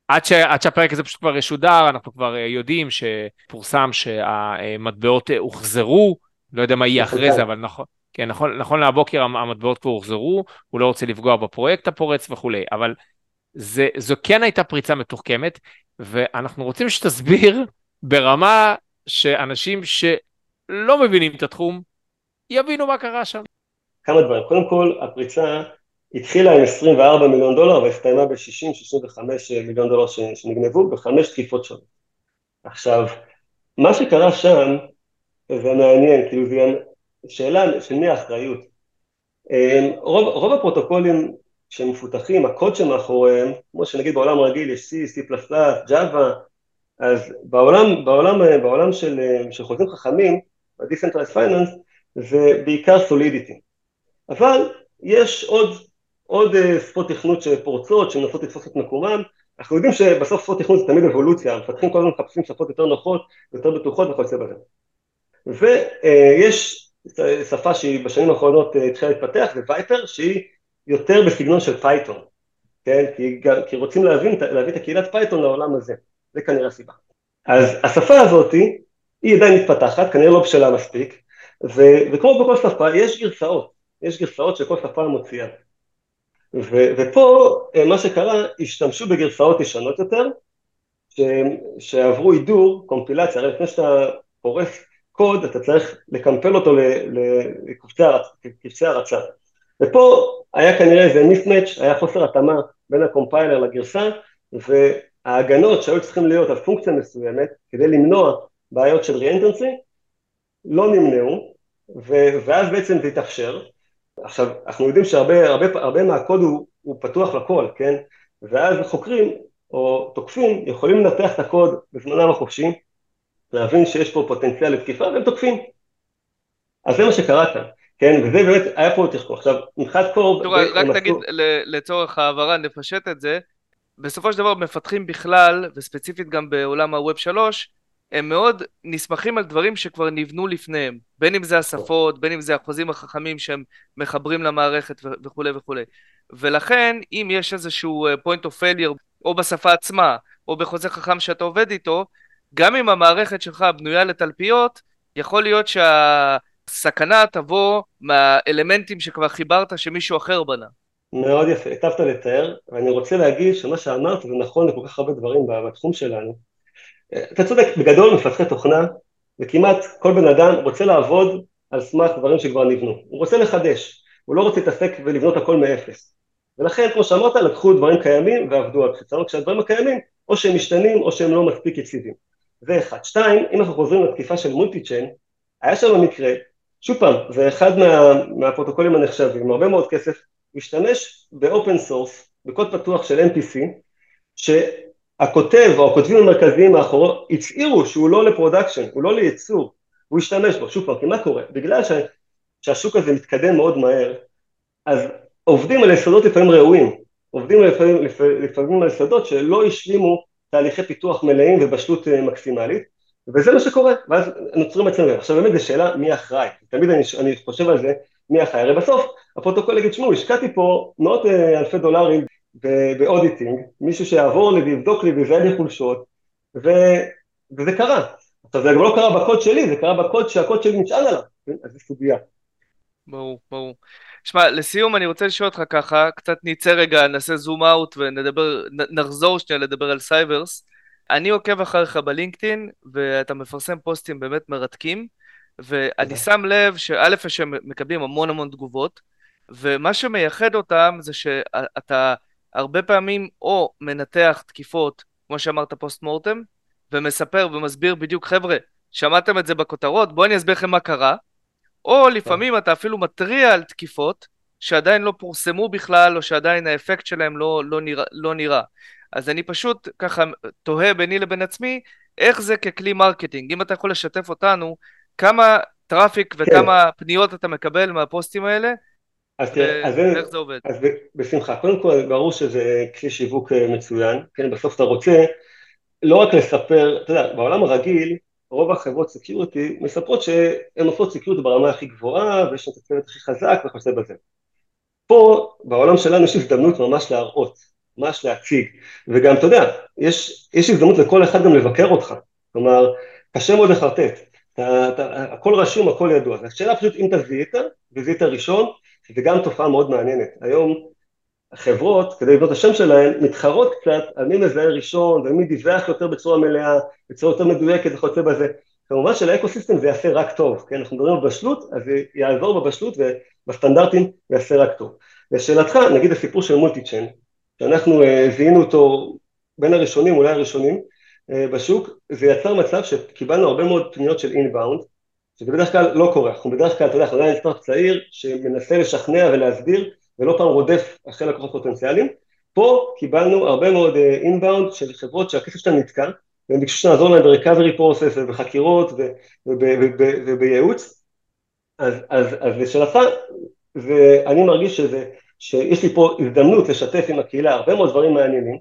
עד, ש, עד שהפרק הזה פשוט כבר ישודר, אנחנו כבר יודעים שפורסם שהמטבעות הוחזרו, לא יודע מה יהיה אחרי זה, אבל נכון, כן, נכון, נכון להבוקר המטבעות כבר הוחזרו, הוא לא רוצה לפגוע בפרויקט הפורץ וכולי, אבל זה, זו כן הייתה פריצה מתוחכמת, ואנחנו רוצים שתסביר ברמה שאנשים שלא מבינים את התחום, יבינו מה קרה שם. כמה דברים. קודם כל, הפריצה התחילה עם 24 מיליון דולר והסתיימה ב-60-65 מיליון דולר שנגנבו בחמש תקיפות שונות. עכשיו, מה שקרה שם, זה מעניין, כאילו זה שאלה של מי האחריות. אמ, רוב, רוב הפרוטוקולים שמפותחים, הקוד שמאחוריהם, כמו שנגיד בעולם רגיל יש C, C++, Java, אז בעולם, בעולם, בעולם של, של חוזים חכמים, ב-Decentralized Finance, זה בעיקר סולידיטי. אבל יש עוד, עוד אה, שפות תכנות שפורצות, שמנסות לתפוס את מקומם, אנחנו יודעים שבסוף שפות תכנות זה תמיד אבולוציה, המפתחים כל הזמן מחפשים שפות יותר נוחות, יותר בטוחות וכיוצא בזה. ויש שפה שהיא בשנים האחרונות אה, התחילה להתפתח, זה Vyper, שהיא יותר בסגנון של Python, כן? כי, כי רוצים להבין, להביא את הקהילת Python לעולם הזה, זה כנראה הסיבה. אז השפה הזאת היא עדיין מתפתחת, כנראה לא בשלה מספיק, ו, וכמו בכל שפה יש גרסאות, יש גרסאות שכל שפה מוציאה. ו, ופה אה, מה שקרה, השתמשו בגרסאות ישנות יותר, ש, שעברו הידור, קומפילציה, הרי לפני שאתה פורס קוד, אתה צריך לקמפל אותו לקבצי הרצה. ופה היה כנראה איזה מיסמץ', היה חוסר התאמה בין הקומפיילר לגרסה, וההגנות שהיו צריכים להיות על פונקציה מסוימת, כדי למנוע בעיות של ריאנטרנסי, לא נמנעו, ואז בעצם זה התאפשר. עכשיו, אנחנו יודעים שהרבה הרבה, הרבה מהקוד הוא, הוא פתוח לכל, כן? ואז חוקרים או תוקפים יכולים לנתח את הקוד בזמנם החופשי, להבין שיש פה פוטנציאל לתקיפה והם תוקפים. אז זה מה שקרה כאן, כן? וזה באמת היה פה תחקור. עכשיו, מבחינת קורב... רק תגיד לצורך העברה, נפשט את זה. בסופו של דבר מפתחים בכלל, וספציפית גם בעולם הווב 3, הם מאוד נסמכים על דברים שכבר נבנו לפניהם, בין אם זה השפות, בין אם זה החוזים החכמים שהם מחברים למערכת וכולי וכולי. ולכן, אם יש איזשהו אה, point of failure, או בשפה עצמה, או בחוזה חכם שאתה עובד איתו, גם אם המערכת שלך בנויה לתלפיות, יכול להיות שהסכנה תבוא מהאלמנטים שכבר חיברת שמישהו אחר בנה. מאוד יפה, היטבת לתאר, ואני רוצה להגיד שמה שאמרת זה נכון לכל כך הרבה דברים בתחום שלנו. אתה צודק, בגדול מפתחי תוכנה, וכמעט כל בן אדם רוצה לעבוד על סמך דברים שכבר נבנו. הוא רוצה לחדש, הוא לא רוצה להתעסק ולבנות הכל מאפס. ולכן, כמו שאמרת, לקחו דברים קיימים ועבדו על בסיסם, כשהדברים הקיימים, או שהם משתנים או שהם לא מספיק יציבים. זה אחד. שתיים, אם אנחנו חוזרים לתקיפה של Multichain, היה שם מקרה, שוב פעם, זה אחד מה, מהפרוטוקולים הנחשבים, הרבה מאוד כסף, משתמש ב-open source, בקוד פתוח של MPC, שהכותב או הכותבים המרכזיים מאחוריו הצהירו שהוא לא ל-production, הוא לא לייצור, הוא השתמש בו, שוב פעם, כי מה קורה? בגלל ש, שהשוק הזה מתקדם מאוד מהר, אז עובדים על יסודות לפעמים רעועים, עובדים לפעמים, לפעמים על יסודות שלא השלימו תהליכי פיתוח מלאים ובשלות אה, מקסימלית, וזה מה שקורה, ואז נוצרים אצלנו. עכשיו באמת זו שאלה מי אחראי, תמיד אני, אני חושב על זה, מי אחראי, הרי בסוף הפרוטוקול יגיד, שמעו, השקעתי פה מאות אה, אלפי דולרים ב-auditing, מישהו שיעבור לי ויבדוק לי ויזהה לי חולשות, ו, וזה קרה. עכשיו זה גם לא קרה בקוד שלי, זה קרה בקוד שהקוד שלי נשען עליו, כן? אז זו סוגיה. ברור, ברור. שמע, לסיום אני רוצה לשאול אותך ככה, קצת נצא רגע, נעשה zoom out ונדבר, נחזור שנייה לדבר על Cyvers. אני עוקב אחריך ב-LinkedIn, ואתה מפרסם פוסטים באמת מרתקים, ואני שם לב שא' שהם מקבלים המון המון תגובות, ומה שמייחד אותם זה שאתה הרבה פעמים או מנתח תקיפות, כמו שאמרת post mortem, ומספר ומסביר בדיוק, חבר'ה, שמעתם את זה בכותרות, בואו אני אסביר לכם מה קרה, או לפעמים אתה אפילו מתריע על תקיפות שעדיין לא פורסמו בכלל, או שעדיין האפקט שלהם לא, לא, נרא, לא נראה. אז אני פשוט ככה תוהה ביני לבין עצמי, איך זה ככלי marketing? אם אתה יכול לשתף אותנו, כמה traffic וכמה כן. פניות אתה מקבל מהפוסטים האלה, אז תראה, אז איך זה עובד? אז בשמחה. קודם כל, ברור שזה כלי שיווק אה, מצוין, כן, בסוף אתה רוצה לא רק לספר, אתה יודע, בעולם הרגיל, רוב החברות security מספרות שהן עושות security ברמה הכי גבוהה ויש את הצוות הכי חזק וכיוצא בזה. פה בעולם שלנו יש הזדמנות ממש להראות ממש להציג, וגם, אתה יודע, יש, יש הזדמנות לכל אחד גם לבקר אותך, כלומר, קשה מאוד לחרטט, אתה, אתה, הכל רשום, הכל ידוע, השאלה פשוט אם אתה זיהית, וזיהית ראשון, זה גם תופעה מאוד מעניינת, היום החברות, כדי לבנות את השם שלהן, מתחרות קצת על מי מזהה ראשון, ומי דיווח יותר בצורה מלאה, בצורה יותר מדויקת וכיוצא בזה, כמובן שלאקוסיסטם זה יעשה רק טוב, כן, אנחנו מדברים על בשלות, אז זה יעזור בבשלות ובסטנדרטים ויעשה רק טוב. לשאלתך, נגיד הסיפור של מולטי צ'יין, שאנחנו uh, זיהינו אותו בין הראשונים, אולי הראשונים uh, בשוק, זה יצר מצב שקיבלנו הרבה מאוד פניות של אינבאונד, שזה בדרך כלל לא קורה, אנחנו בדרך כלל, אתה יודע, אנחנו עדיין סטארט צעיר שמנסה לשכנע ולהסביר ולא פעם רודף אחרי לקוחות פוטנציאליים, פה קיבלנו הרבה מאוד אינבאונד uh, של חברות שהכסף שלהם נתקע, והם ביקשו שנעזור להם ב-recovery process ובחקירות ובייעוץ, אז, אז, אז לשאלתך, ואני מרגיש שזה, שיש לי פה הזדמנות לשתף עם הקהילה הרבה מאוד דברים מעניינים,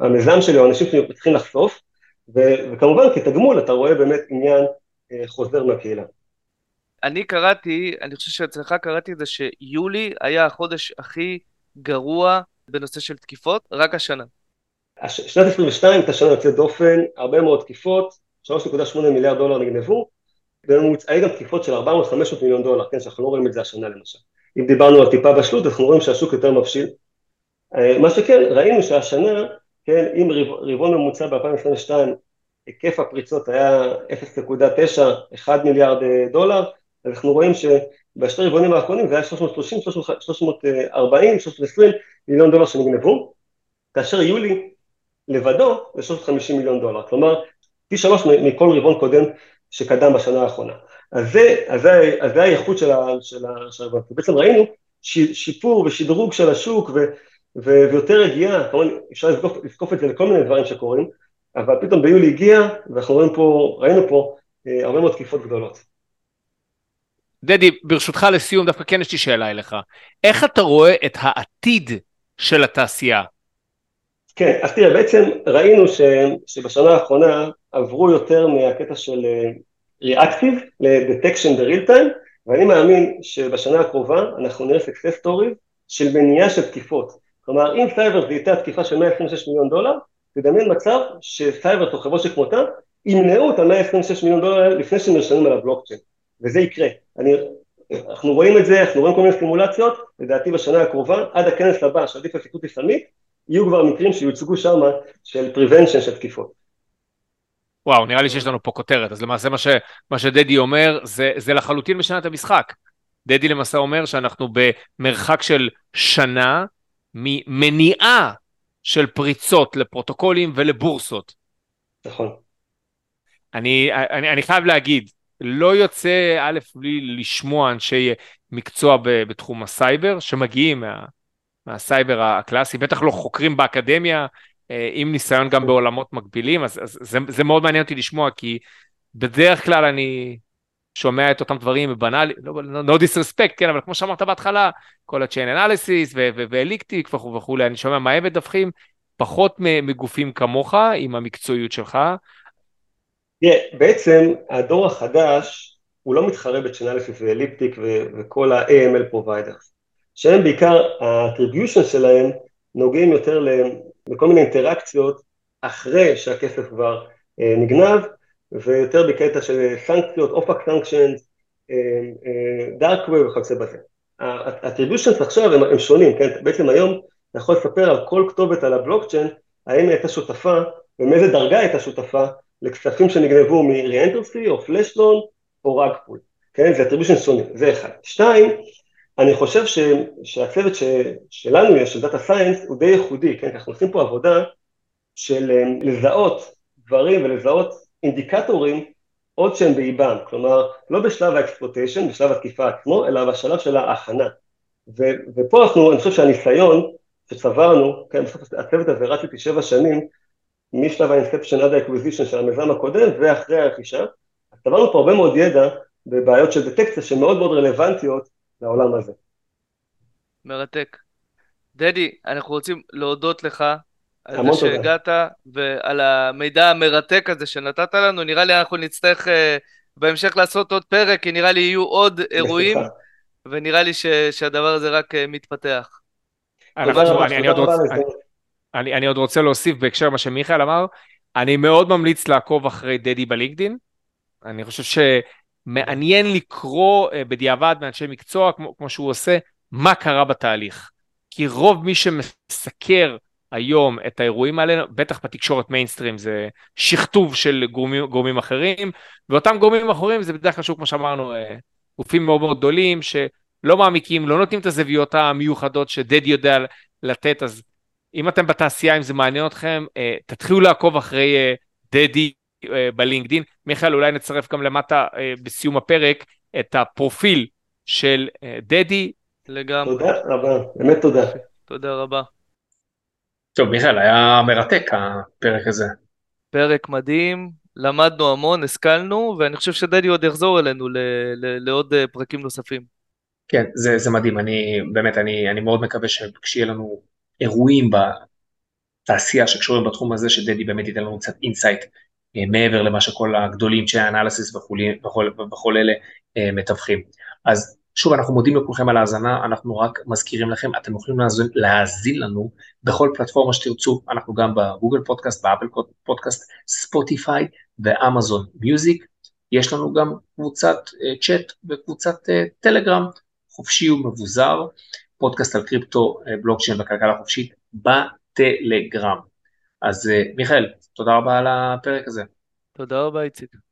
המיזם שלי או אנשים צריכים לחשוף, וכמובן כתגמול אתה רואה באמת עניין אה, חוזר מהקהילה. אני קראתי, אני חושב שאצלך קראתי את זה שיולי היה החודש הכי גרוע בנושא של תקיפות, רק השנה. שנת 22 הייתה שנה יוצאת דופן, הרבה מאוד תקיפות, 3.8 מיליארד דולר נגנבו, היו גם תקיפות של 400-500 מיליון דולר, כן, שאנחנו לא רואים את זה השנה למשל. אם דיברנו על טיפה בשלות, אנחנו רואים שהשוק יותר מבשיל. אה, מה שכן, ראינו שהשנה, כן, אם רבעון ממוצע ב-2022, היקף הפריצות היה 0.9, 1 מיליארד אה, דולר, אנחנו רואים שבשתי רבעונים האחרונים זה היה 330, 340, 320 מיליון דולר שנגנבו, כאשר יולי לבדו זה 350 מיליון דולר, כלומר פי שלוש מכל רבעון קודם שקדם בשנה האחרונה. אז זה, אז זה, אז זה האיכות של, ה, של. בעצם ראינו שיפור ושדרוג של השוק ו, ו, ויותר רגיעה, כמובן אפשר לזקוף, לזקוף את זה לכל מיני דברים שקורים, אבל פתאום ביולי הגיע ואנחנו רואים פה, ראינו פה אה, הרבה מאוד תקיפות גדולות. דדי, ברשותך לסיום, דווקא כן יש לי שאלה אליך. איך אתה רואה את העתיד של התעשייה? כן, אז תראה, בעצם ראינו ש, שבשנה האחרונה עברו יותר מהקטע של Reactive ל-Detection ב-Real Time, ואני מאמין שבשנה הקרובה אנחנו נראה success story של מניעה של תקיפות. כלומר, אם סייבר זיהתה תקיפה של 126 מיליון דולר, תדמיין מצב שסייבר או חברות שכמותה ימנעו את ה-126 מיליון דולר לפני שהם נרשמים על הבלוקצ'יין, וזה יקרה. אני, אנחנו רואים את זה, אנחנו רואים כל מיני סימולציות, לדעתי בשנה הקרובה, עד הכנס הבא שעדיף על סיקות סמית, יהיו כבר מקרים שיוצגו שם של prevention של תקיפות. וואו, נראה לי שיש לנו פה כותרת, אז למעשה מה, ש, מה שדדי אומר זה, זה לחלוטין משנה את המשחק. דדי למעשה אומר שאנחנו במרחק של שנה ממניעה של פריצות לפרוטוקולים ולבורסות. נכון. אני, אני, אני חייב להגיד, לא יוצא א' בלי לשמוע אנשי מקצוע בתחום הסייבר שמגיעים מה, מהסייבר הקלאסי, בטח לא חוקרים באקדמיה אה, עם ניסיון גם בעולמות מקבילים, אז, אז זה, זה מאוד מעניין אותי לשמוע, כי בדרך כלל אני שומע את אותם דברים הבנאלי, לא, no disrespect, כן, אבל כמו שאמרת בהתחלה, כל ה-Chainalysis ו-Elliptic וכו' וכולי, אני שומע מה הם מדווחים, פחות מגופים כמוך, עם המקצועיות שלך. Yeah, בעצם הדור החדש, הוא לא מתחרה ב-Chainalysis ו-Elliptic וכל ה-AML providers. שהם בעיקר, ה-attribution שלהם נוגעים יותר לכל מיני אינטראקציות אחרי שהכסף כבר אה, נגנב, ויותר בקטע של סנקציות, OFAC sanctions, dark web וכיוצא בזה. ה-attributions עכשיו הם, הם שונים, כן? בעצם היום אתה יכול לספר על כל כתובת על הבלוקצ'יין, האם היא הייתה שותפה ומאיזה דרגה הייתה שותפה לכספים שנגנבו מ-reentrancy או flash loan או rug pull, כן? זה attribution שונים, זה אחד. שתיים, אני חושב ש, שהצוות ש, שלנו יש, של data science, הוא די ייחודי, כן? אנחנו עושים פה עבודה של אה, לזהות דברים ולזהות אינדיקטורים עוד שהם באיבם, כלומר לא בשלב ה-exploitation, בשלב התקיפה עצמו, אלא בשלב של ההכנה. ו, ופה אנחנו, אני חושב שהניסיון שצברנו, כן, בסוף הצוות הזה רץ איתי שבע שנים, משלב ה inception עד ה acquisition של המיזם הקודם ואחרי הרכישה, אז צברנו פה הרבה מאוד ידע בבעיות של דטקציה שמאוד מאוד רלוונטיות לעולם הזה. מרתק. דדי, אנחנו רוצים להודות לך על זה שהגעת ועל המידע המרתק הזה שנתת לנו. נראה לי אנחנו נצטרך uh, בהמשך לעשות עוד פרק, כי נראה לי יהיו עוד אירועים, ונראה לי ש, שהדבר הזה רק uh, מתפתח. אנחנו, אני, אני, עוד רוצ, אני, אני, אני עוד רוצה להוסיף בהקשר למה שמיכאל אמר, אני מאוד ממליץ לעקוב אחרי דדי בלינקדין, אני חושב שמעניין לקרוא אה, בדיעבד מאנשי מקצוע, כמו, כמו שהוא עושה, מה קרה בתהליך. כי רוב מי שמסקר היום את האירועים האלה, בטח בתקשורת מיינסטרים זה שכתוב של גורמים, גורמים אחרים, ואותם גורמים אחרים זה בדרך כלל שוב כמו שאמרנו, אה, גופים מאוד מאוד גדולים שלא מעמיקים, לא נותנים את הזוויות המיוחדות שדדי יודע לתת, אז אם אתם בתעשייה, אם זה מעניין אתכם, אה, תתחילו לעקוב אחרי אה, דדי בלינקדין. מיכאל, אולי נצרף גם למטה בסיום הפרק את הפרופיל של דדי. לגמרי. תודה רבה, באמת תודה. תודה רבה. טוב, מיכאל, היה מרתק הפרק הזה. פרק מדהים, למדנו המון, השכלנו, ואני חושב שדדי עוד יחזור אלינו ל- ל- לעוד פרקים נוספים. כן, זה, זה מדהים, אני באמת, אני, אני מאוד מקווה שכשיהיה לנו אירועים בתעשייה שקשורים בתחום הזה, שדדי באמת ייתן לנו קצת insight אה, מעבר למה שכל הגדולים, Chainalysis וכל אלה אה, מתווכים. אז שוב, אנחנו מודים לכולכם על ההאזנה, אנחנו רק מזכירים לכם, אתם יכולים להאזין, להאזין לנו בכל פלטפורמה שתרצו, אנחנו גם בגוגל פודקאסט, באפל פודקאסט, ספוטיפיי ואמזון מיוזיק. יש לנו גם קבוצת צ'אט וקבוצת uh, טלגרם, חופשי ומבוזר, פודקאסט על קריפטו, uh, בלוקצ'יין וכלכלה חופשית בטלגרם. אז uh, מיכאל, תודה רבה על הפרק הזה. תודה רבה, איציק.